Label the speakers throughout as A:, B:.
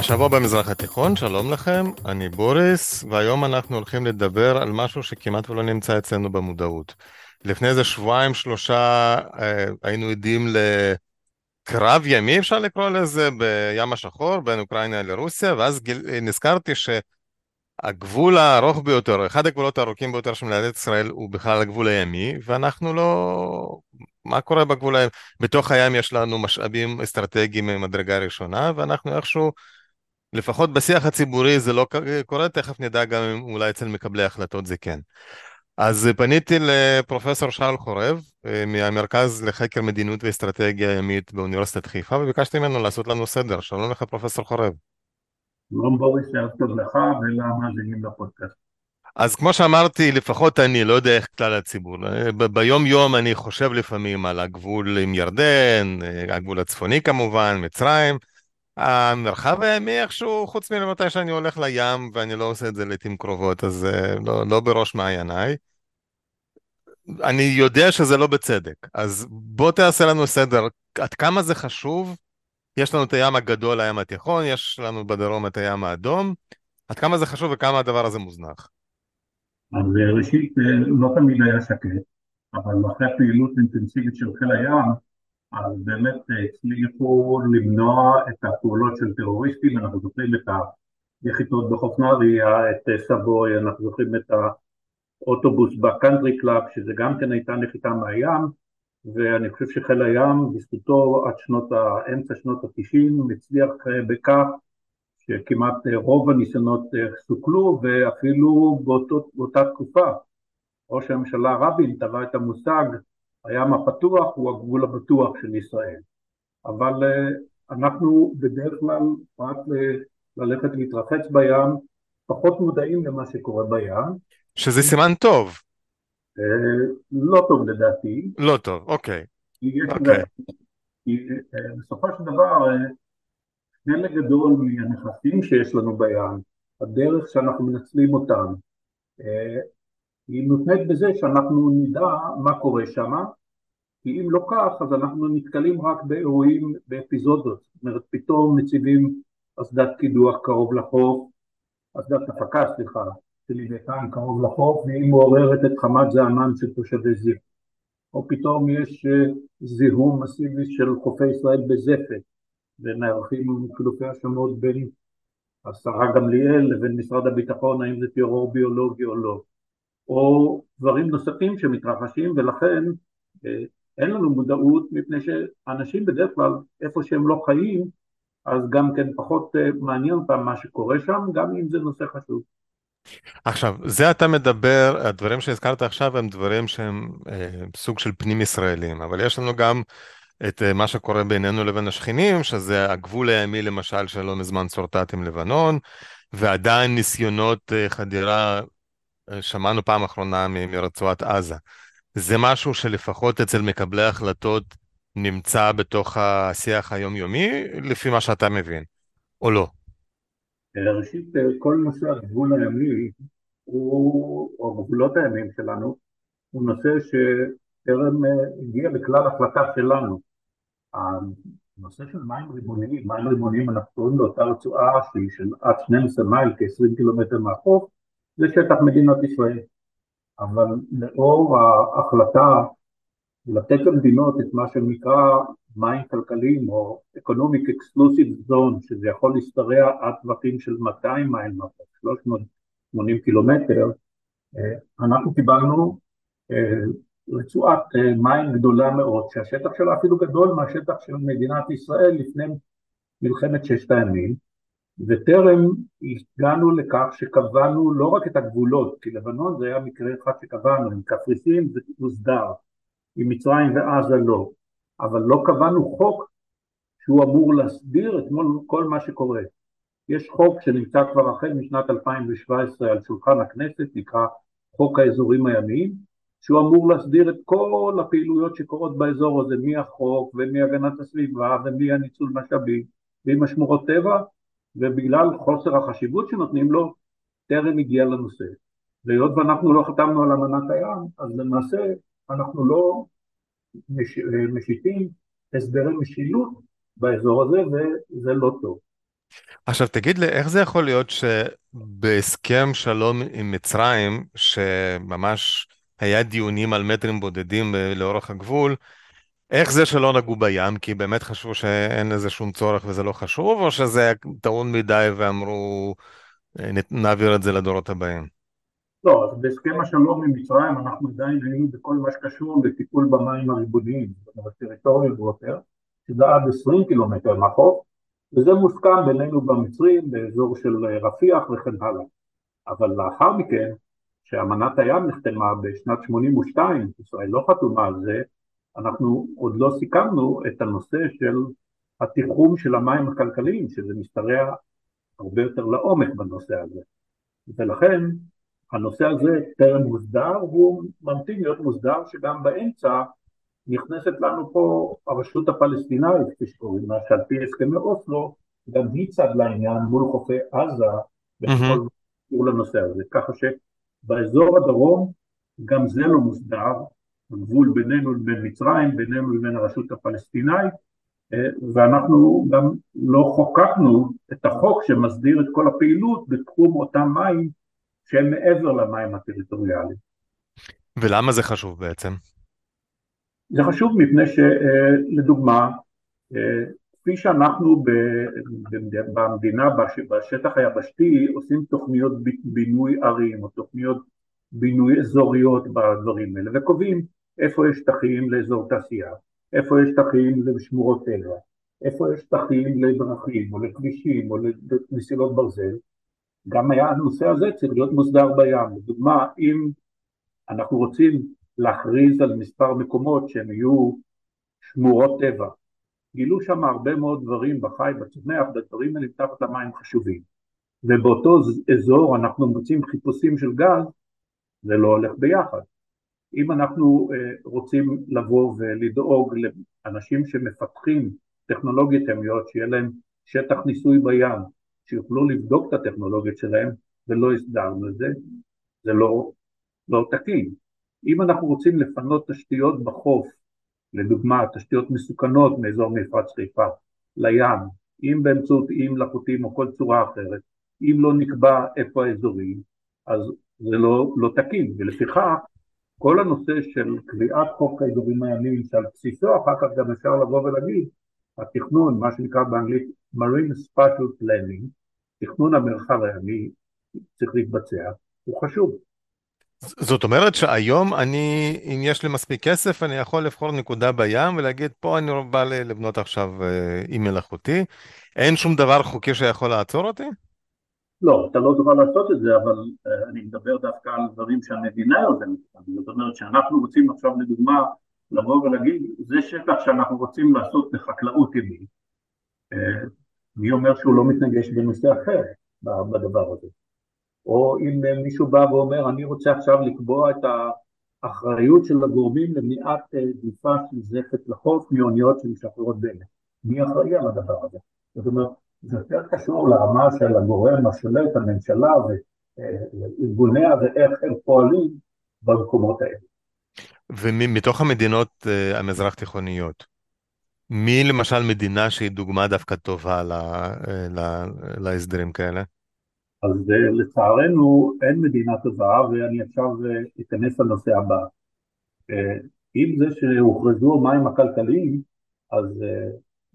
A: השבוע במזרח התיכון, שלום לכם, אני בוריס, והיום אנחנו הולכים לדבר על משהו שכמעט ולא נמצא אצלנו במודעות. לפני איזה שבועיים שלושה אה, היינו עדים לקרב ימי, אפשר לקרוא לזה, בים השחור, בין אוקראינה לרוסיה, ואז גיל, נזכרתי שהגבול הארוך ביותר, אחד הגבולות הארוכים ביותר של מדינת ישראל הוא בכלל הגבול הימי, ואנחנו לא... מה קורה בגבול הימי? בתוך הים יש לנו משאבים אסטרטגיים ממדרגה ראשונה, ואנחנו איכשהו... לפחות בשיח הציבורי זה לא קורה, תכף נדע גם אם אולי אצל מקבלי ההחלטות זה כן. אז פניתי לפרופסור שאול חורב אה, מהמרכז לחקר מדיניות ואסטרטגיה ימית באוניברסיטת חיפה וביקשתי ממנו לעשות לנו סדר. שלום לך פרופסור חורב.
B: שלום בוריס, ערב טוב לך ולמאזינים לפודקאסט.
A: אז כמו שאמרתי, לפחות אני, לא יודע איך כלל הציבור. אה, ביום יום אני חושב לפעמים על הגבול עם ירדן, אה, הגבול הצפוני כמובן, מצרים. המרחב הימי איכשהו, חוץ מלמתי שאני הולך לים, ואני לא עושה את זה לעיתים קרובות, אז uh, לא, לא בראש מעייניי. אני יודע שזה לא בצדק, אז בוא תעשה לנו סדר, עד כמה זה חשוב? יש לנו את הים הגדול, הים התיכון, יש לנו בדרום את הים האדום, עד כמה זה חשוב וכמה הדבר הזה מוזנח?
B: אז אה, ראשית, אה, לא תמיד היה שקט, אבל אחרי פעילות אינטנסיבית של חיל הים, אז באמת הצליחו למנוע את הפעולות של טרוריסטים, אנחנו זוכרים את היחידות בחוף נהריה, את סבוי, אנחנו זוכרים את האוטובוס בקאנטרי קלאב, שזה גם כן הייתה נחיתה מהים, ואני חושב שחיל הים, בזכותו עד שנות, אמצע שנות התשעים, הצליח אה, בכך שכמעט אה, רוב הניסיונות אה, סוכלו, ואפילו באותו, באותה תקופה ראש הממשלה רבין טבע את המושג הים הפתוח הוא הגבול הבטוח של ישראל. אבל uh, אנחנו בדרך כלל, רק ללכת להתרחץ בים, פחות מודעים למה שקורה בים.
A: שזה סימן טוב.
B: Uh, לא טוב לדעתי.
A: לא טוב, אוקיי.
B: אוקיי. כי uh, בסופו של דבר, חלק גדול מהנכסים שיש לנו בים, הדרך שאנחנו מנצלים אותם, היא מותנית בזה שאנחנו נדע מה קורה שם, כי אם לא כך אז אנחנו נתקלים רק באירועים, באפיזודות, זאת אומרת פתאום מציבים אסדת קידוח קרוב לחוף, אסדת הפקה סליחה, של לוויתן קרוב לחוף והיא מעוררת את חמת זעמן של תושבי זיו, או פתאום יש אה, זיהום מסיבי של חופי ישראל בזפת ונערכים חילופי האשמות בין השרה גמליאל לבין משרד הביטחון האם זה טרור ביולוגי או לא. או דברים נוספים שמתרחשים ולכן אה, אין לנו מודעות מפני שאנשים בדרך כלל איפה שהם לא חיים אז גם כן פחות אה, מעניין אותם מה שקורה שם גם אם זה נושא חשוב.
A: עכשיו זה אתה מדבר הדברים שהזכרת עכשיו הם דברים שהם אה, סוג של פנים ישראלים אבל יש לנו גם את אה, מה שקורה בינינו לבין השכנים שזה הגבול הימי למשל שלא מזמן צורטט עם לבנון ועדיין ניסיונות אה, חדירה שמענו פעם אחרונה מרצועת עזה. זה משהו שלפחות אצל מקבלי ההחלטות נמצא בתוך השיח היומיומי, לפי מה שאתה מבין, או לא?
B: ראשית, כל נושא הגבול הימי, הוא, או הגבולות הימיים שלנו, הוא נושא שטרם הגיע לכלל החלטה שלנו. הנושא של מים ריבוניים, מים ריבוניים אנחנו קוראים לאותה רצועה שהיא של עד 12 מייל, כ-20 קילומטר מהחוף, זה שטח מדינת ישראל. אבל לאור ההחלטה לתת למדינות את מה שנקרא מים כלכליים או Economic Exclusive Zone, שזה יכול להשתרע עד טווחים של 200 מייל, 380 קילומטר, אה, אנחנו קיבלנו אה, רצועת אה, מים גדולה מאוד, שהשטח שלה אפילו גדול מהשטח של מדינת ישראל לפני מלחמת ששת הימים, וטרם הגענו לכך שקבענו לא רק את הגבולות, כי לבנון זה היה מקרה אחד שקבענו, עם קפריסין זה הוסדר, עם מצרים ועזה לא, אבל לא קבענו חוק שהוא אמור להסדיר את כל מה שקורה. יש חוק שנמצא כבר החל משנת 2017 על שולחן הכנסת, נקרא חוק האזורים הימיים, שהוא אמור להסדיר את כל הפעילויות שקורות באזור הזה, מהחוק ומהגנת הסביבה ומהניצול משאבים ועם השמורות טבע ובגלל חוסר החשיבות שנותנים לו, טרם הגיע לנושא. והיות ואנחנו לא חתמנו על אמנת הים, אז למעשה אנחנו לא מש... משיתים הסדרי משילות באזור הזה, וזה לא טוב.
A: עכשיו תגיד לי, איך זה יכול להיות שבהסכם שלום עם מצרים, שממש היה דיונים על מטרים בודדים לאורך הגבול, איך זה שלא נגעו בים? כי באמת חשבו שאין לזה שום צורך וזה לא חשוב, או שזה טעון מדי ואמרו, נעביר את זה לדורות הבאים?
B: לא, אז בהסכם השלום עם מצרים אנחנו עדיין היינו בכל מה שקשור לטיפול במים הריבוניים, זאת אומרת טריטוריה ווטר, שזה עד 20 קילומטר מהחוף, וזה מוסכם בינינו במצרים באזור של רפיח וכן הלאה. אבל לאחר מכן, שאמנת הים נחתמה בשנת 82, ישראל לא חתומה על זה, אנחנו עוד לא סיכמנו את הנושא של התיחום של המים הכלכליים, שזה משתרע הרבה יותר לעומק בנושא הזה. ולכן הנושא הזה טרם מוסדר, והוא ממתין להיות מוסדר, שגם באמצע נכנסת לנו פה הרשות הפלסטינאית, כפי שקוראים לה, שעל פי הסכמי אוסלו, גם היא צד לעניין מול חופי עזה, בכל קשור לנושא הזה. ככה שבאזור הדרום גם זה לא מוסדר, הגבול בינינו לבין מצרים, בינינו לבין הרשות הפלסטינאית, אה, ואנחנו גם לא חוקקנו את החוק שמסדיר את כל הפעילות בתחום אותם מים שהם מעבר למים הטריטוריאליים.
A: ולמה זה חשוב בעצם?
B: זה חשוב מפני שלדוגמה, אה, כפי שאנחנו במדינה, בשטח היבשתי, עושים תוכניות בינוי ערים או תוכניות בינוי אזוריות בדברים האלה, וקובעים איפה יש שטחים לאזור תעשייה, איפה יש שטחים לשמורות טבע, איפה יש שטחים לדרכים או לכבישים או למסילות ברזל, גם היה הנושא הזה צריך להיות מוסדר בים. לדוגמה, אם אנחנו רוצים להכריז על מספר מקומות שהם יהיו שמורות טבע, גילו שם הרבה מאוד דברים בחי, בצומח, והדברים האלה מתחת למים חשובים. ובאותו אזור אנחנו מוצאים חיפושים של גז, זה לא הולך ביחד. אם אנחנו אה, רוצים לבוא ולדאוג לאנשים שמפתחים טכנולוגיות ימיות, שיהיה להם שטח ניסוי בים, שיוכלו לבדוק את הטכנולוגיות שלהם, ולא הסדרנו את זה, זה לא, לא תקין. אם אנחנו רוצים לפנות תשתיות בחוף, לדוגמה תשתיות מסוכנות מאזור מפרץ חיפה, לים, אם באמצעות איים מלאכותיים או כל צורה אחרת, אם לא נקבע איפה האזורים, אז זה לא, לא תקין, ולפיכך כל הנושא של קביעת חוק האזורים הימיים שעל בסיסו אחר כך גם אפשר לבוא ולהגיד התכנון, מה שנקרא באנגלית Marine Spatial Planning, תכנון המרחב הימי צריך להתבצע, הוא חשוב.
A: זאת אומרת שהיום אני, אם יש לי מספיק כסף, אני יכול לבחור נקודה בים ולהגיד, פה אני בא לבנות עכשיו אה, אי מלאכותי. אין שום דבר חוקי שיכול לעצור אותי?
B: לא, אתה לא תוכל לעשות את זה, אבל uh, אני מדבר דווקא על דברים שהמדינה יוזמת. זאת אומרת שאנחנו רוצים עכשיו לדוגמה לבוא ולהגיד, זה שטח שאנחנו רוצים לעשות בחקלאות ימית. Uh, מי אומר שהוא לא מתנגש בנושא אחר בדבר הזה? או אם מישהו בא ואומר, אני רוצה עכשיו לקבוע את האחריות של הגורמים למניעת אה, דליפה של זפת לחוף מאוניות שמשחררות דלק. מי אחראי על הדבר הזה? זאת אומרת, זה יותר קשור לרמה של הגורם השולט, הממשלה וארגוניה ואיך הם פועלים במקומות האלה.
A: ומתוך המדינות uh, המזרח תיכוניות, מי למשל מדינה שהיא דוגמה דווקא טובה לה, אה, לה, להסדרים כאלה?
B: אז אה, לצערנו אין מדינה טובה ואני עכשיו אכנס לנושא הבא. עם זה שהוכרזו המים הכלכליים, אז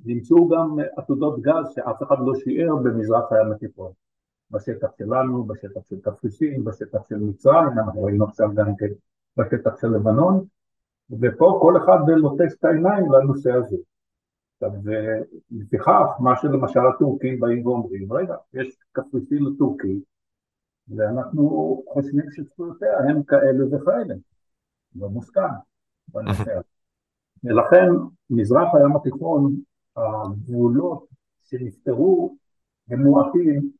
B: נמצאו גם עתודות גז שאף אחד לא שיער במזרח הים התיכון. בשטח שלנו, בשטח של קפריסין, בשטח של מצרים, אנחנו רואים עכשיו גם כן בשטח של לבנון, ופה כל אחד לוטש את העיניים לנושא הזה. עכשיו, ולפיכך, מה שלמשל הטורקים באים ואומרים, רגע, יש קפריסין לטורקי, ואנחנו חושבים שזכויותיה הם כאלה וכאלה, לא מוסכם בנושא הזה. ולכן מזרח הים התיכון הגבולות שנפתרו הם מועטים,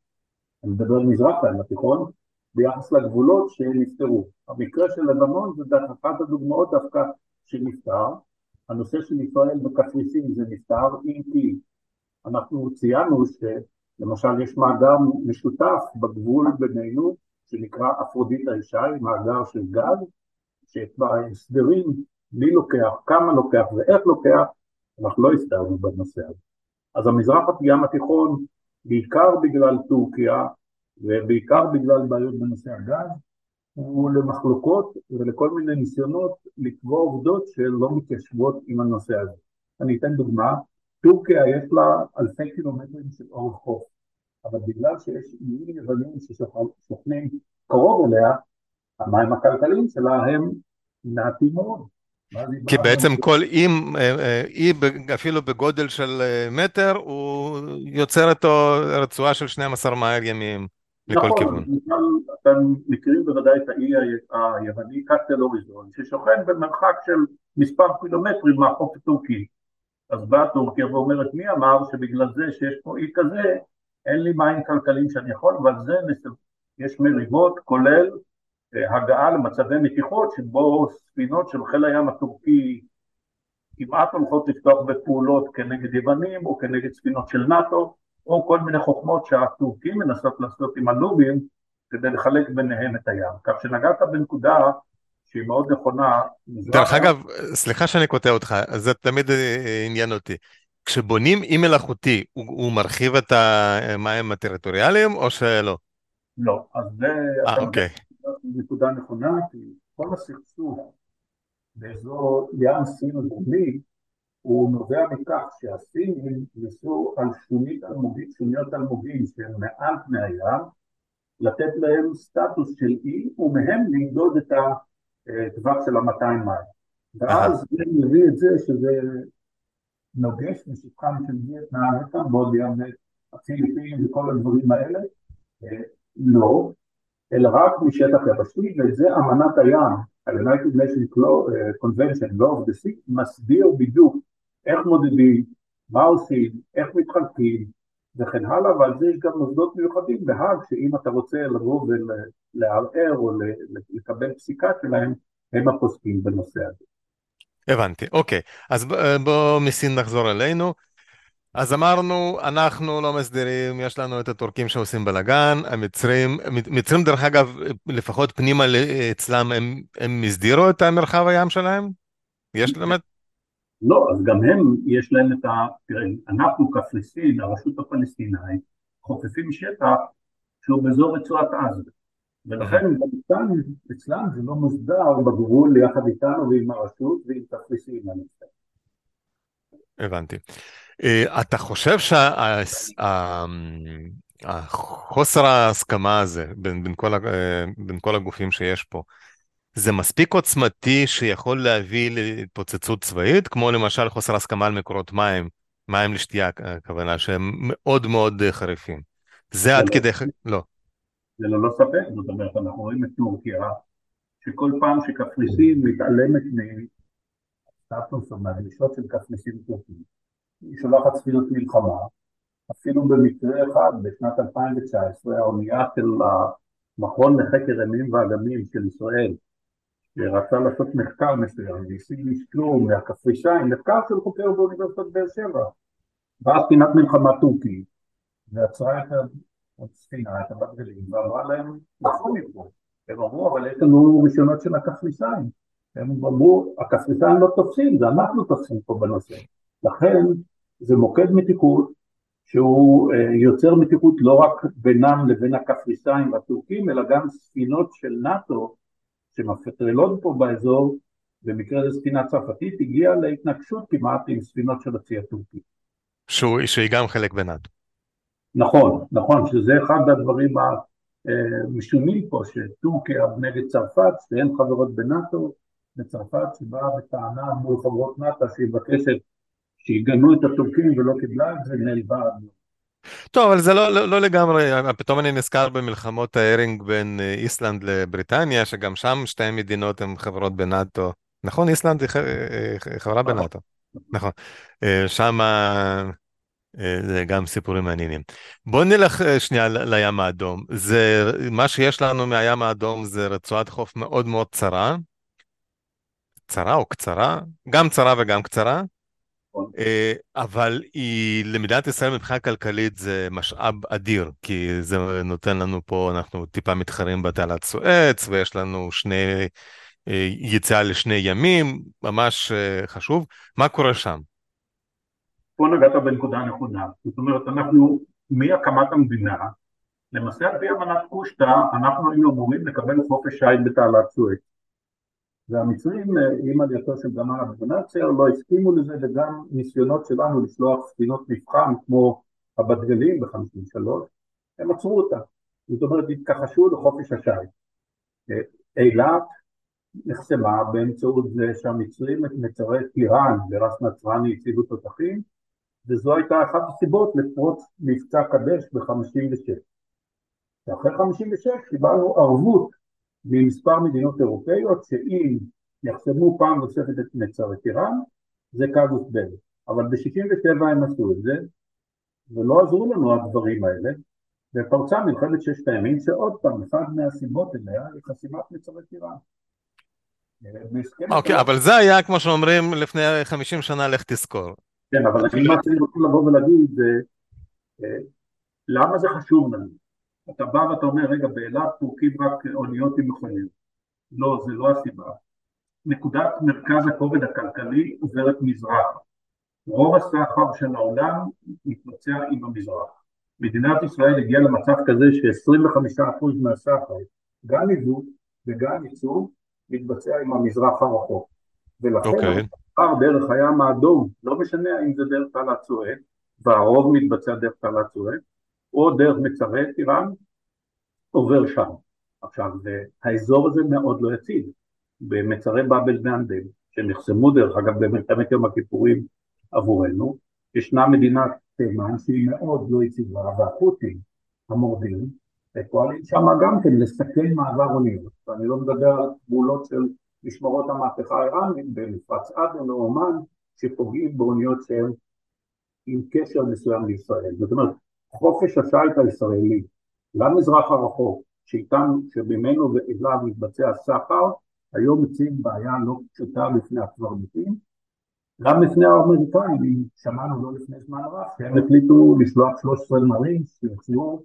B: אני מדבר על מזרח הים התיכון, ביחס לגבולות שנפתרו. המקרה של לבנון זה דרך אחת הדוגמאות דווקא שנפתר, הנושא של ישראל בקפריסין זה נפתר, אם כי אנחנו ציינו שלמשל יש מאגר משותף בגבול בינינו שנקרא אפרודיטה ישי, מאגר של גז, שבהסדרים מי לוקח, כמה לוקח ואיך לוקח, אנחנו לא הסתרנו בנושא הזה. אז המזרח ים התיכון בעיקר בגלל טורקיה ובעיקר בגלל בעיות בנושא הגז, הוא למחלוקות ולכל מיני ניסיונות לקבוע עובדות שלא מתיישבות עם הנושא הזה. אני אתן דוגמה, טורקיה יש לה אלפי קילומטרים של אורך חוף, אבל בגלל שיש איים יוונים ששוכנים קרוב אליה, המים הכלכליים שלה הם מעטים מאוד.
A: כי בעצם כל אי, אה, אה, אי אפילו בגודל של אה, מטר, הוא יוצר איתו רצועה של 12 מייל ימיים לכל
B: נכון,
A: כיוון.
B: נכון, אתם מכירים בוודאי את האי היווני קסטל אוריזון, ששוכן במרחק של מספר קילומטרים מהחוף הטורקי. אז באה טורקיה ואומרת, מי אמר שבגלל זה שיש פה אי כזה, אין לי מים כלכליים שאני יכול, ועל זה יש מריבות, כולל הגעה למצבי מתיחות שבו ספינות של חיל הים הטורקי כמעט הולכות לפתוח בפעולות כנגד יוונים או כנגד ספינות של נאט"ו או כל מיני חוכמות שהטורקים מנסות לעשות עם הלובים כדי לחלק ביניהם את הים. כך שנגעת בנקודה שהיא מאוד נכונה.
A: דרך אגב, סליחה שאני קוטע אותך, זה תמיד אה, עניין אותי. כשבונים אי מלאכותי, הוא, הוא מרחיב את המים הטריטוריאליים או שלא?
B: לא, אז זה...
A: אה, אוקיי.
B: נקודה נכונה, כי כל הסכסוך באזור ים סין הדרומי הוא נובע מכך שהסינים ניסו על שונית אלמוגית, שוניות אלמוגים שהן מעל פני הים, לתת להם סטטוס של אי ומהם למדוד את הטווח של ה-200 מים. ואז זה מביא את זה שזה נוגש משטחם של וייטנאם, קמבודיה הפיליפינים וכל הדברים האלה, לא, אלא רק משטח יבשתי, וזה אמנת הים, ה-United Nations Convention, Law of the Sea, מסביר בדיוק איך מודדים, מה עושים, איך מתחלקים, וכן הלאה, ועל זה יש גם מוסדות מיוחדים בהאג, שאם אתה רוצה לבוא ולערער או לקבל פסיקה שלהם, הם הפוסקים בנושא הזה.
A: הבנתי, אוקיי. אז בואו מסין נחזור אלינו. אז אמרנו, אנחנו לא מסדירים, יש לנו את הטורקים שעושים בלאגן, המצרים, מצרים דרך אגב, לפחות פנימה אצלם, הם, הם הסדירו את המרחב הים שלהם? יש להם את...
B: לא, אז גם הם, יש להם את ה... תראה, אנחנו כפלסטין, הרשות הפלסטינאית, חופפים שטח שהוא באזור רצועת עזה. ולכן גם אצלם זה לא מוסדר בגבול יחד איתנו ועם הרשות ועם קפריסין.
A: הבנתי. אה, אתה חושב שהחוסר ההסכמה הזה בין, בין, כל, אה, בין כל הגופים שיש פה, זה מספיק עוצמתי שיכול להביא להתפוצצות צבאית, כמו למשל חוסר הסכמה על מקורות מים, מים לשתייה הכוונה, שהם מאוד מאוד חריפים. זה עד לא. כדי... לא.
B: זה ללא ספק, זאת אומרת, אנחנו רואים את טורקיה, שכל פעם שקפריסין מתעלמת מסטטוס או מהדרישות של קפריסין טורקית, היא שולחת ספינות מלחמה, אפילו במקרה אחד בשנת 2019 האונייה של המכון לחקר ימים ואגמים של ישראל שרצה לעשות מחקר מסוים והשיג לשקלו מהקפריסאים, מחקר של חוקר באוניברסיטת באר שבע. באה ספינת מלחמה טורקית ועצרה את הספינה, את הבת גלים ואמרה להם נכון מפה הם אמרו אבל יש לנו רישיונות של הקפריסאים. הם אמרו הקפריסאים לא תופסים זה אנחנו תופסים פה בנושא לכן זה מוקד מתיחות שהוא אה, יוצר מתיחות לא רק בינם לבין הקפריסאים והטורקים, אלא גם ספינות של נאט"ו שמפטרלות פה באזור, במקרה זה ספינה צרפתית, הגיעה להתנגשות כמעט עם ספינות של הצי הטורקי.
A: שהיא גם חלק בנאט"ו.
B: נכון, נכון, שזה אחד הדברים המשונים פה, שטורקיה נגד צרפת, שהן חברות בנאט"ו, וצרפת שבאה בטענה מול חברות נאט"ו שהיא מבקשת שיגנו את הטורקים ולא קיבלה את זה, נעלבה.
A: טוב, אבל זה לא, לא, לא לגמרי, פתאום אני נזכר במלחמות הארינג בין אה, איסלנד לבריטניה, שגם שם שתי מדינות הן חברות בנאטו. נכון, איסלנד היא אה, חברה נכון. בנאטו. נכון. אה, שם זה גם סיפורים מעניינים. בואו נלך שנייה לים האדום. זה, מה שיש לנו מהים האדום זה רצועת חוף מאוד מאוד צרה. צרה או קצרה? גם צרה וגם קצרה. נכון. אה, אבל היא, למדינת ישראל מבחינה כלכלית זה משאב אדיר, כי זה נותן לנו פה, אנחנו טיפה מתחרים בתעלת סואץ, ויש לנו שני, אה, יציאה לשני ימים, ממש אה, חשוב. מה קורה שם?
B: פה נגעת בנקודה הנכונה. זאת אומרת, אנחנו מהקמת המדינה, למעשה על פי אמנת קושטא אנחנו היינו אמורים לקבל חופש שיט בתעלת סואץ. והמצרים עם עלייתו של גמל אבו לא הסכימו לזה וגם ניסיונות שלנו לשלוח ספינות מבחן כמו הבת גלים ב-53 הם עצרו אותה, זאת אומרת התכחשו לחופש השיט. אילת נחסמה באמצעות זה שהמצרים מצרי טיראן ורס נצרני הצילו תותחים וזו הייתה אחת הסיבות לפרוץ מבצע קדש ב-56. ואחרי 56 קיבלנו ערבות ממספר מדינות אירופאיות שאם יחסמו פעם נוספת את מצרי טיראן זה קאגוס בל. אבל ב-67 הם עשו את זה ולא עזרו לנו הדברים האלה ופרצה מלחמת ששת הימים שעוד פעם, אחת מהסיבות אליה היא חסימת מצרי טיראן.
A: אוקיי, אבל זה היה, כמו שאומרים, לפני 50 שנה, לך תזכור.
B: כן, אבל אני מה שאני רוצה לבוא ולהגיד זה, אה, למה זה חשוב לנו? אתה בא ואתה אומר, רגע, באילת פורקים רק אוניות עם מכוניות. לא, זה לא הסיבה. נקודת מרכז הכובד הכלכלי עוברת מזרח. רוב הסחר של העולם מתבצע עם המזרח. מדינת ישראל הגיעה למצב כזה ש-25% מהסחר, גם עיוות וגם ייצור, מתבצע עם המזרח הרחוק. ולכן okay. אוקיי. הסחר דרך הים האדום, לא משנה האם זה דרך תעלת סואץ, והרוב מתבצע דרך תעלת סואץ, או דרך מצרי טיראן, עובר שם. עכשיו, האזור הזה מאוד לא יציב. במצרי באבל ואנדל, שנחסמו דרך אגב במלחמת יום הכיפורים עבורנו, ישנה מדינת תימן שהיא מאוד לא יציבה, והחות'ים המורדים פועלים שם גם כן לסכן מעבר אוניות, ואני לא מדבר על פעולות של משמרות המהפכה האיראנית במפרץ עדן או אומן שפוגעים באוניות שהן עם קשר מסוים לישראל, זאת אומרת חופש השיט הישראלי למזרח הרחוק שאיתם, שממנו ואליו מתבצע סחר, היום מציג בעיה לא פשוטה בפני הקברניטים גם לפני האמריקאים, שמענו לא לפני זמן רב, שהם החליטו לשלוח 13 מרינס שיוציאו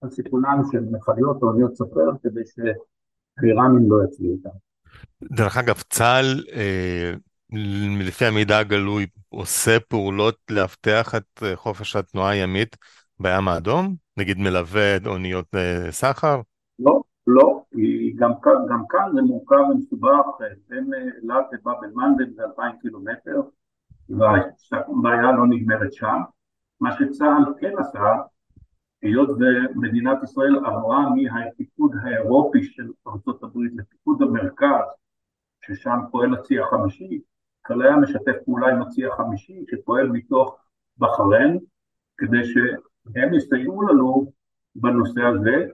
B: על סיכונם של מכליות או אוניות סופר כדי שהאיראנים לא יצביעו אותם.
A: דרך אגב, צה"ל, אה, לפי המידע הגלוי, עושה פעולות לאבטח את אה, חופש התנועה הימית בים האדום? נגיד מלווה אוניות אה, סחר?
B: לא, לא, גם, גם כאן זה מורכב ומסובך, בין אילת לבאבל מנדל זה אלפיים קילומטר, והבעיה לא נגמרת שם. מה שצה"ל כן עשה, היות ומדינת ישראל עברה מהפיקוד האירופי של ארה"ב לפיקוד המרכז, ששם פועל הצי החמישי, חיל הים משתף פעולה עם הצי החמישי שפועל מתוך בחריין, כדי שהם יסייעו לנו בנושא הזה,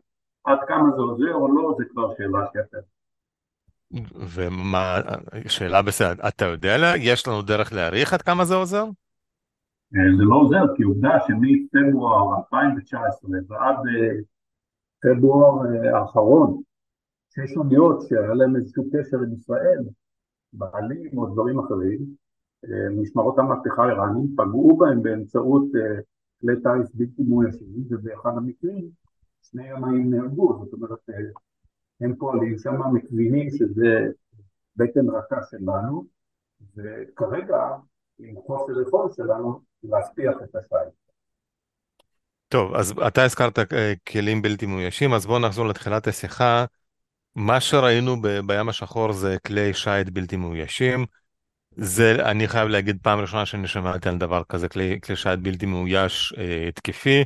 B: עד כמה זה עוזר או לא, זה כבר שאלה שאתה...
A: ומה, שאלה בסדר, אתה יודע, לה, יש לנו דרך להעריך עד כמה זה עוזר?
B: אה, זה לא עוזר, כי עובדה שמפברואר 2019 ועד אה, פברואר אה, האחרון, שיש אוניות שהיה להם איזשהו קשר עם ישראל, בעלים או דברים אחרים, משמרות המהפכה האיראנים פגעו בהם באמצעות כלי טיס בלתי מאוישים, ובאחד המקרים שני ימאים נהרגו, זאת אומרת, הם פועלים שם מבינים שזה בטן רכה שלנו, וכרגע עם חוסר יכולת שלנו להספיח את השייט.
A: טוב, אז אתה הזכרת אה, כלים בלתי מאוישים, אז בואו נחזור לתחילת השיחה. מה שראינו ב- בים השחור זה כלי שיט בלתי מאוישים. זה, אני חייב להגיד, פעם ראשונה שאני שמעתי על דבר כזה, כלי, כלי שיט בלתי מאויש אה, תקפי.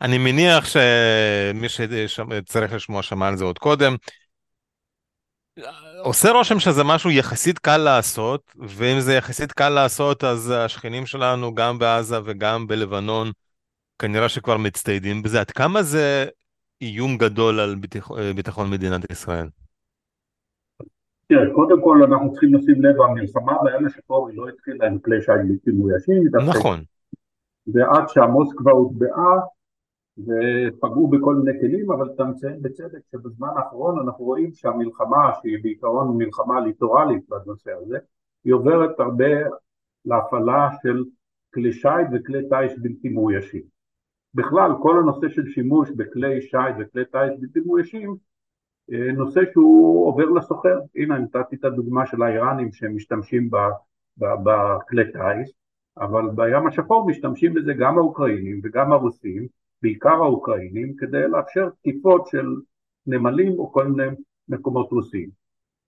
A: אני מניח שמי שצריך לשמוע שמע על זה עוד קודם. עושה רושם שזה משהו יחסית קל לעשות, ואם זה יחסית קל לעשות, אז השכנים שלנו, גם בעזה וגם בלבנון, כנראה שכבר מצטיידים בזה. עד כמה זה איום גדול על ביטחון, ביטחון מדינת ישראל?
B: תראה, קודם כל אנחנו צריכים לשים לב, המלחמה בים השחור היא לא התחילה עם כלי שיט בלתי מאוישים.
A: נכון.
B: ועד שהמוסקבה הוטבעה, ופגעו בכל מיני כלים, אבל אתה מציין בצדק שבזמן האחרון אנחנו רואים שהמלחמה, שהיא בעיקרון מלחמה ליטורלית בנושא הזה, היא עוברת הרבה להפעלה של כלי שיט וכלי טיס בלתי מאוישים. בכלל, כל הנושא של שימוש בכלי שיט וכלי טיס בלתי מאוישים, נושא שהוא עובר לסוחר. הנה, נתתי את הדוגמה של האיראנים שמשתמשים בכלי טיס, אבל בים השחור משתמשים בזה גם האוקראינים וגם הרוסים, בעיקר האוקראינים, כדי לאפשר תקיפות של נמלים או כל מיני מקומות רוסיים.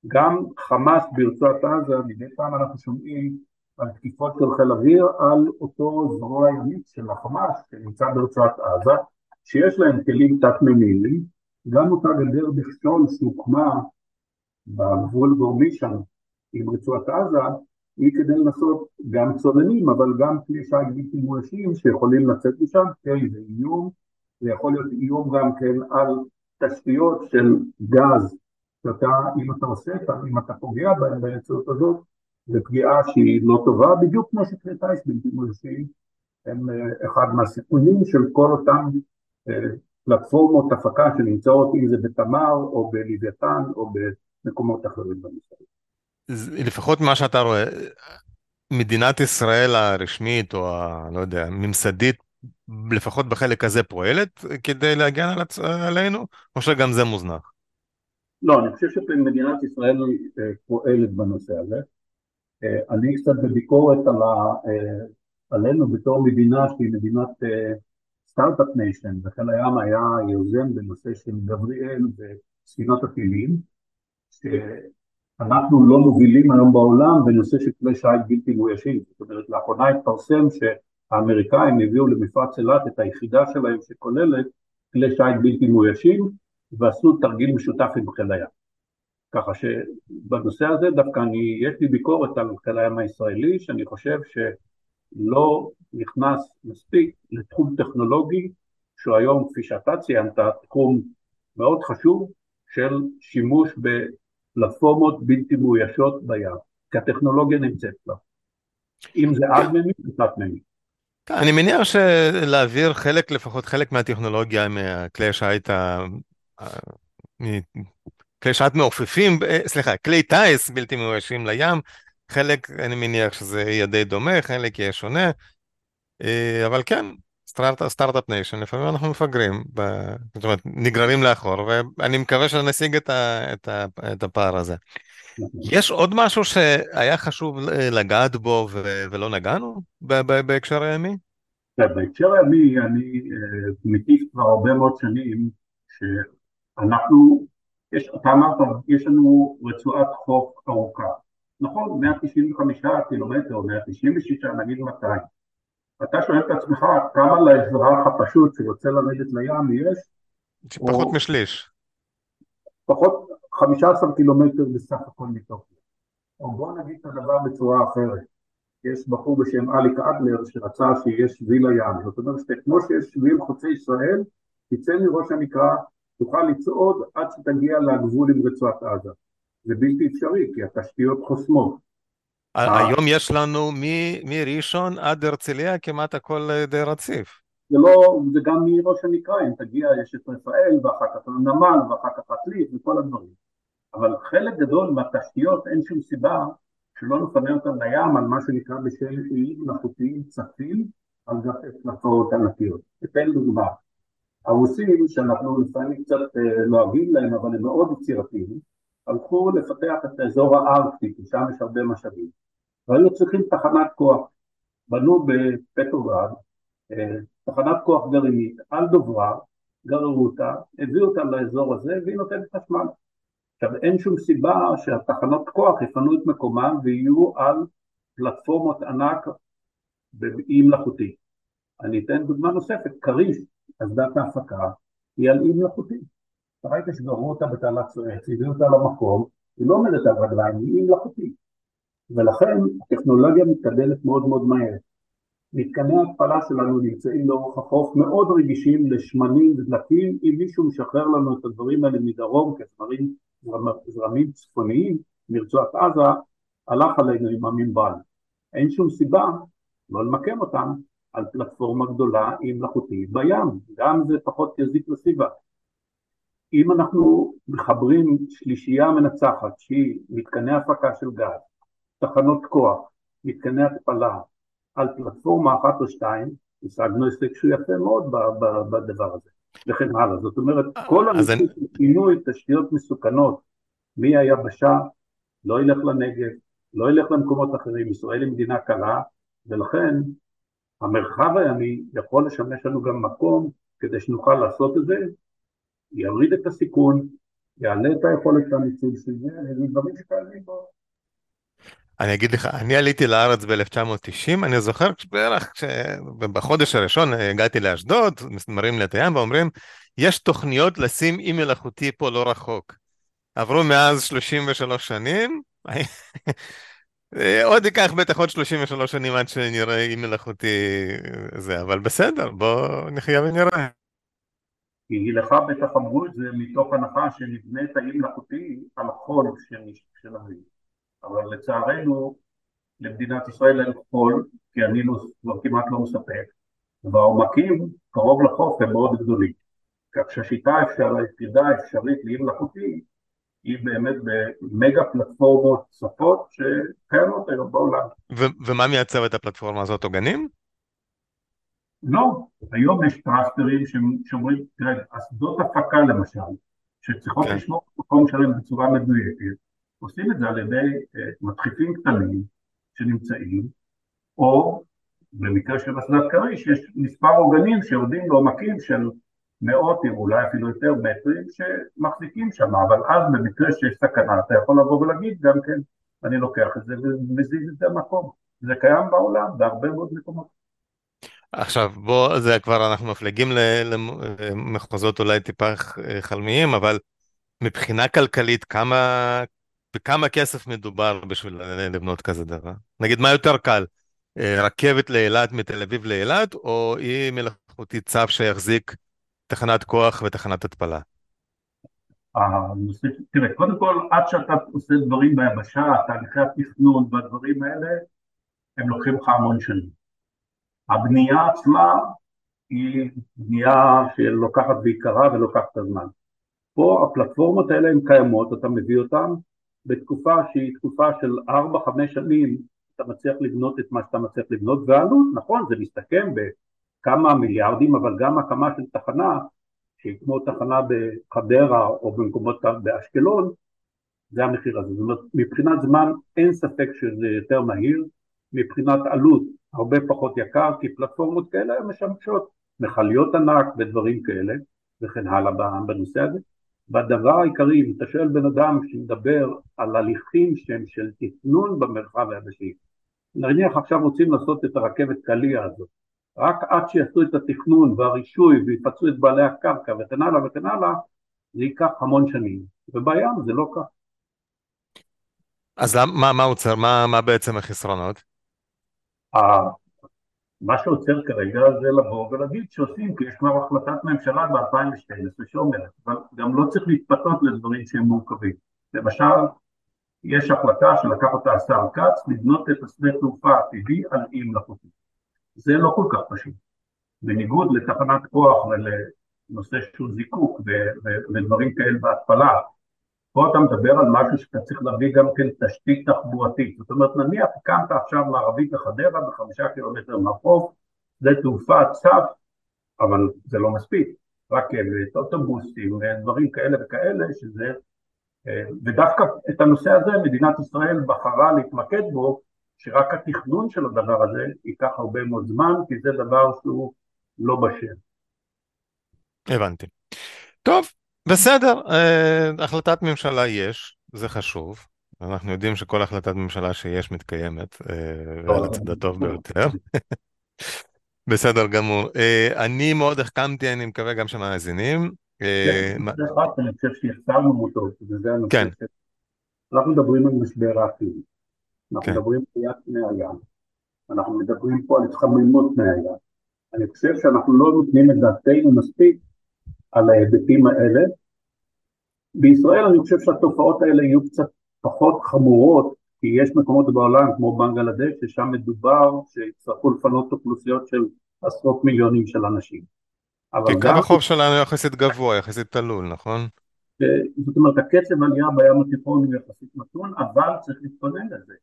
B: גם חמאס ברצועת עזה, מדי פעם אנחנו שומעים על תקיפות של חיל אוויר על אותו זרוע ימית של החמאס שנמצא ברצועת עזה, שיש להם כלים תת-ממיליים, גם אותה גדר מכשול שהוקמה בגבול גורמי שם עם רצועת עזה, היא כדי לנסות גם צוננים, אבל גם כלי שיט בלתי מאוישים שיכולים לצאת משם, כן, זה איום, זה יכול להיות איום גם כן על תשתיות של גז, שאתה, אם אתה עושה אותם, אם אתה פוגע בהם באמצעות הזאת, זה פגיעה שהיא לא טובה, בדיוק כמו שכלי טיס בלתי מאוישים הם אה, אחד מהסיכונים של כל אותם אה, פלטפורמות הפקה שנמצאות, אם זה בתמר או בלוויתן או במקומות אחרים במשרד.
A: לפחות מה שאתה רואה, מדינת ישראל הרשמית או ה... לא יודע, ממסדית, לפחות בחלק הזה פועלת כדי להגן על הצ... עלינו, או שגם זה מוזנח?
B: לא, אני חושב שמדינת ישראל אה, פועלת בנושא הזה. אה, אני קצת בביקורת על ה... אה, עלינו בתור מדינה שהיא מדינת start-up nation, וחיל הים היה יוזם בנושא של גבריאל וספינות הטילים, אנחנו לא מובילים היום בעולם בנושא של כלי שיט בלתי מאוישים, זאת אומרת לאחרונה התפרסם שהאמריקאים הביאו למפרץ אילת את היחידה שלהם שכוללת כלי שיט בלתי מאוישים ועשו תרגיל משותף עם חיל הים. ככה שבנושא הזה דווקא אני, יש לי ביקורת על חיל הים הישראלי שאני חושב שלא נכנס מספיק לתחום טכנולוגי שהוא היום כפי שאתה ציינת תחום מאוד חשוב של שימוש ב... פלטפורמות בלתי מאוישות בים, כי הטכנולוגיה נמצאת בה. אם זה אד-ממי, זה תת-ממי.
A: אני מניח שלהעביר חלק, לפחות חלק מהטכנולוגיה מכלי השיט, כלי שיט מעופפים, אה, סליחה, כלי טיס בלתי מאוישים לים, חלק אני מניח שזה יהיה די דומה, חלק יהיה שונה, אבל כן, start-up nation, לפעמים אנחנו מפגרים, ב... זאת אומרת, נגררים לאחור, ואני מקווה שנשיג את, ה... את, ה... את הפער הזה. יש עוד משהו שהיה חשוב לגעת בו ו... ולא נגענו ב... ב... בהקשר הימי?
B: כן, בהקשר הימי אני אה, מטיף כבר הרבה מאוד שנים שאנחנו, יש, אתה אמרת, יש לנו רצועת חוף ארוכה. נכון, 195 קילומטר, 196, נגיד 200. אתה שואל את עצמך כמה לאזרח הפשוט שיוצא לרדת לים יש?
A: פחות או... משליש.
B: פחות 15 קילומטר בסך הכל מתוך זה. או בואו נגיד את הדבר בצורה אחרת. יש בחור בשם אליק אדלר שרצה שיש שביל לים, זאת אומרת שכמו שיש שביל חוצי ישראל, תצא מראש הנקרה, תוכל לצעוד עד שתגיע לגבול עם רצועת עזה. זה בלתי אפשרי, כי התשתיות חוסמות.
A: היום יש לנו מראשון עד הרצליה כמעט הכל אה, די רציף.
B: זה לא, זה גם מראש הנקרא, אם תגיע יש את רפאל ואחר כך נמל ואחר כך עתלית וכל הדברים. אבל חלק גדול מהתשתיות אין שום סיבה שלא נפנה אותם לים על מה שנקרא בשם איים מלאכותיים צפים על גבי פלטפורמות ענקיות. אתן דוגמה. הרוסים, שאנחנו לפעמים קצת אה, לועגים להם, אבל הם מאוד יצירתיים, הלכו לפתח את האזור הארקטי, כי שם יש הרבה משאבים. והיו צריכים תחנת כוח. בנו בפטרוגרד אה, תחנת כוח גרעינית על דוברה, גררו אותה, הביאו אותה לאזור הזה והיא נותנת חשמל. עכשיו אין שום סיבה שהתחנות כוח יפנו את מקומם ויהיו על פלטפורמות ענק באי מלאכותי. אני אתן דוגמה נוספת, כריש, אסדת ההפקה, היא על אי מלאכותי. ראית שגררו אותה בתעלת סואץ, הביאו אותה למקום, היא לא עומדת על רגליים, היא מלאכותית. ולכן הטכנולוגיה מתקדמת מאוד מאוד מהר. מתקני ההתפלה שלנו נמצאים לאורך החוף מאוד רגישים לשמנים ודלקים, אם מישהו משחרר לנו את הדברים האלה מדרום כזרמים זרמים צפוניים מרצועת עזה, הלך עלינו עם המנבל. אין שום סיבה לא למקם אותם על פלטפורמה גדולה עם מלאכותית בים, גם זה פחות יזיק לסביבה. אם אנחנו מחברים שלישייה מנצחת שהיא מתקני הפקה של גז, תחנות כוח, מתקני התפלה, על פלטפורמה אחת או שתיים, השגנו הישג שהוא יפה מאוד בדבר הזה, וכן הלאה. זאת אומרת, כל הנושא של פינוי תשתיות מסוכנות מהיבשה לא ילך לנגב, לא ילך למקומות אחרים, ישראל היא מדינה קלה, ולכן המרחב הימי יכול לשמש לנו גם מקום כדי שנוכל לעשות את זה, יוריד את הסיכון, יעלה את היכולת של הניצול של זה, וזה דברים שקיימים בו.
A: אני אגיד לך, אני עליתי לארץ ב-1990, אני זוכר בערך בחודש הראשון הגעתי לאשדוד, מראים לי את הים ואומרים, יש תוכניות לשים אי מלאכותי פה לא רחוק. עברו מאז 33 שנים, עוד ייקח בטח עוד 33 שנים עד שנראה אי מלאכותי זה, אבל בסדר, בוא נחיה ונראה.
B: כי לך בטח אמרו את זה מתוך הנחה שנבנה האי מלאכותי על החול של העיר. אבל לצערנו למדינת ישראל אין חול, כי הנילוס כבר כמעט לא מספק, והעומקים קרוב לחוף הם מאוד גדולים. כך שהשיטה היחידה האפשרית לעיר מלאכותי היא באמת במגה פלטפורמות צפות שקיימות היום בעולם.
A: ומה מייצר את הפלטפורמה הזאת, עוגנים?
B: לא, היום יש טרסטרים שאומרים, תראה, אסדות הפקה למשל, שצריכות כן. לשמור מקום שלהם בצורה מדויקת, עושים את זה על ידי uh, מדחיפים קטנים שנמצאים, או במקרה של אסדת כריש יש מספר עוגנים שיורדים לעומקים של מאות, אולי אפילו יותר מטרים שמחזיקים שם, אבל אז במקרה שיש סכנה אתה יכול לבוא ולהגיד גם כן, אני לוקח את זה ומזיז את זה למקום. זה קיים בעולם בהרבה מאוד מקומות.
A: עכשיו בוא, זה כבר אנחנו מפלגים למחוזות אולי טיפה חלמיים, אבל מבחינה כלכלית כמה, בכמה כסף מדובר בשביל לבנות כזה דבר? נגיד מה יותר קל, אה, רכבת לאילת מתל אביב לאילת, או אי מלאכותי צו שיחזיק תחנת כוח ותחנת התפלה?
B: תראה, קודם כל, עד שאתה עושה דברים ביבשה, תהליכי התכנון והדברים האלה, הם לוקחים לך המון שנים. הבנייה עצמה היא בנייה שלוקחת בעיקרה ולוקחת הזמן. פה הפלטפורמות האלה הן קיימות, אתה מביא אותן, בתקופה שהיא תקופה של 4-5 שנים אתה מצליח לבנות את מה שאתה מצליח לבנות, והעלות, נכון, זה מסתכם בכמה מיליארדים, אבל גם הקמה של תחנה, שהיא כמו תחנה בחדרה או במקומות באשקלון, זה המחיר הזה. זאת אומרת, מבחינת זמן אין ספק שזה יותר מהיר, מבחינת עלות הרבה פחות יקר, כי פלטפורמות כאלה משמשות מכליות ענק ודברים כאלה, וכן הלאה בנושא הזה. והדבר העיקרי, אם אתה שואל בן אדם שמדבר על הליכים שהם של תכנון במרחב היבשי, נניח עכשיו רוצים לעשות את הרכבת קליע הזאת, רק עד שיעשו את התכנון והרישוי ויפצו את בעלי הקרקע וכן הלאה וכן הלאה, זה ייקח המון שנים, ובים זה לא כך.
A: אז מה, מה? מה, מה בעצם החסרונות?
B: מה שעוצר כרגע זה לבוא ולהגיד שעושים, כי יש כבר החלטת ממשלה ב-2012 שאומרת, אבל גם לא צריך להתפתות לדברים שהם מורכבים. למשל, יש החלטה שלקח אותה השר כץ לבנות את השדה תעופה הטבעי על אי מלאכותי. זה לא כל כך פשוט. בניגוד לתחנת כוח ולנושא של זיקוק ודברים כאלה בהתפלה, פה אתה מדבר על משהו שאתה צריך להביא גם כן תשתית תחבורתית. זאת אומרת, נניח הקמת עכשיו מערבית לחדרה בחמישה קילומטר מהחוף, שדה תעופה צף, אבל זה לא מספיק. רכבת, אוטובוסים, דברים כאלה וכאלה, שזה... אה, ודווקא את הנושא הזה מדינת ישראל בחרה להתמקד בו, שרק התכנון של הדבר הזה ייקח הרבה מאוד זמן, כי זה דבר שהוא לא בשל.
A: הבנתי. טוב, בסדר, אה, החלטת ממשלה יש, זה חשוב. אנחנו יודעים שכל החלטת ממשלה שיש מתקיימת, אה, ועל הצד הטוב ביותר. בסדר גמור. אה, אני מאוד החכמתי, אני מקווה גם שמאזינים.
B: כן, אני חושב שהחסרנו אותו, וזה הנושא. כן. אנחנו מדברים על משבר האקלים. אנחנו כן. מדברים על יד פני הים. אנחנו מדברים פה על התחממות פני הים. אני חושב שאנחנו לא נותנים את דעתנו מספיק על ההיבטים האלה. בישראל אני חושב שהתופעות האלה יהיו קצת פחות חמורות, כי יש מקומות בעולם כמו בנגלדש, ששם מדובר שיצטרכו לפנות אוכלוסיות של עשרות מיליונים של אנשים.
A: כי קו החוב שלנו יחסית גבוה, יחסית תלול, נכון?
B: זאת אומרת, הקצב עלייה בים התיכון הוא יחסית מתון, אבל צריך להתכונן לזה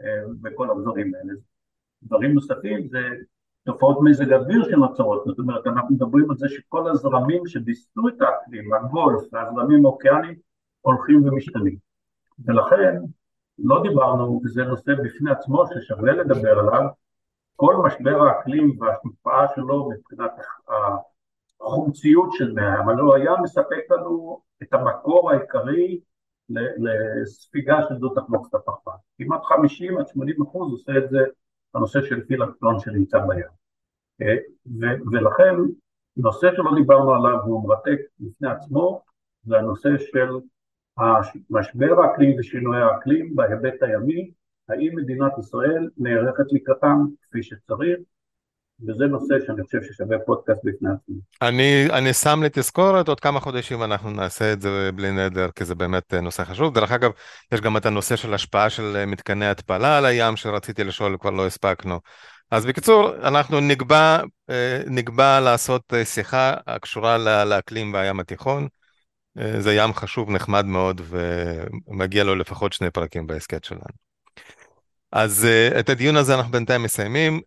B: אה, בכל הדברים האלה. דברים נוספים זה תופעות מזג אוויר שנוצרות, זאת אומרת אנחנו מדברים על זה שכל הזרמים שביססו את האקלים, הגולף והזרמים האוקיאניים הולכים ומשתנים ולכן לא דיברנו, וזה נושא בפני עצמו ששווה לדבר עליו, כל משבר האקלים וההשפעה שלו מבחינת החומציות של מי הים, הלוא הים מספק לנו את המקור העיקרי לספיגה של דו תחמוצת הפחמן. כמעט 50 עד 80 אחוז עושה את זה הנושא של פילקטון שנמצא בים. אה, ולכן נושא שלא דיברנו עליו והוא מרתק בפני עצמו זה הנושא של משבר האקלים ושינוי האקלים בהיבט הימי, האם מדינת ישראל נערכת לקראתם כפי שצריך, וזה נושא שאני חושב ששווה פודקאסט בפני עצמו.
A: אני, אני שם לתזכורת, עוד כמה חודשים אנחנו נעשה את זה בלי נדר, כי זה באמת נושא חשוב. דרך אגב, יש גם את הנושא של השפעה של מתקני התפלה על הים, שרציתי לשאול, כבר לא הספקנו. אז בקיצור, אנחנו נקבע, אה, נקבע לעשות אה, שיחה הקשורה לאקלים והים התיכון. אה, זה ים חשוב, נחמד מאוד, ומגיע לו לפחות שני פרקים בהסכת שלנו. אז את הדיון הזה אנחנו בינתיים מסיימים.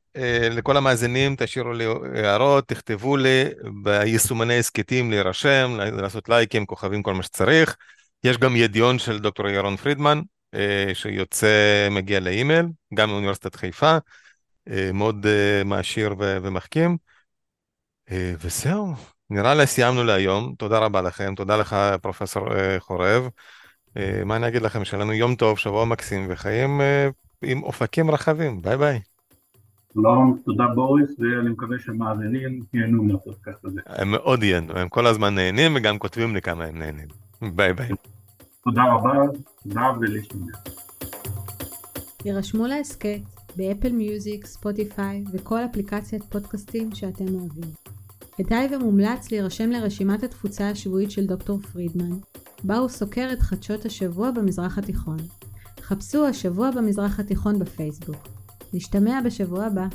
A: לכל המאזינים, תשאירו לי הערות, תכתבו לי ביישומני הסכתים להירשם, לעשות לייקים, כוכבים, כל מה שצריך. יש גם ידיעון של דוקטור ירון פרידמן, שיוצא, מגיע לאימייל, גם מאוניברסיטת חיפה. אה, מאוד אה, מעשיר ומחכים. אה, וזהו, נראה לי סיימנו להיום. תודה רבה לכם, תודה לך פרופסור חורב. מה אני אגיד לכם? שיהיה יום טוב, שבוע מקסים וחיים עם אופקים רחבים. ביי ביי.
B: שלום, תודה בוריס, ואני מקווה שהמאזינים ייהנו מהפודקאסט הזה.
A: הם מאוד ייהנו, הם כל הזמן נהנים וגם כותבים לי כמה הם נהנים. ביי ביי.
B: תודה רבה, תודה ולהשתמע.
C: יירשמו להסכת ב Apple Music, Spotify וכל אפליקציית פודקאסטים שאתם אוהבים. כדאי ומומלץ להירשם לרשימת התפוצה השבועית של דוקטור פרידמן, בה הוא סוקר את חדשות השבוע במזרח התיכון. חפשו השבוע במזרח התיכון בפייסבוק. נשתמע בשבוע הבא.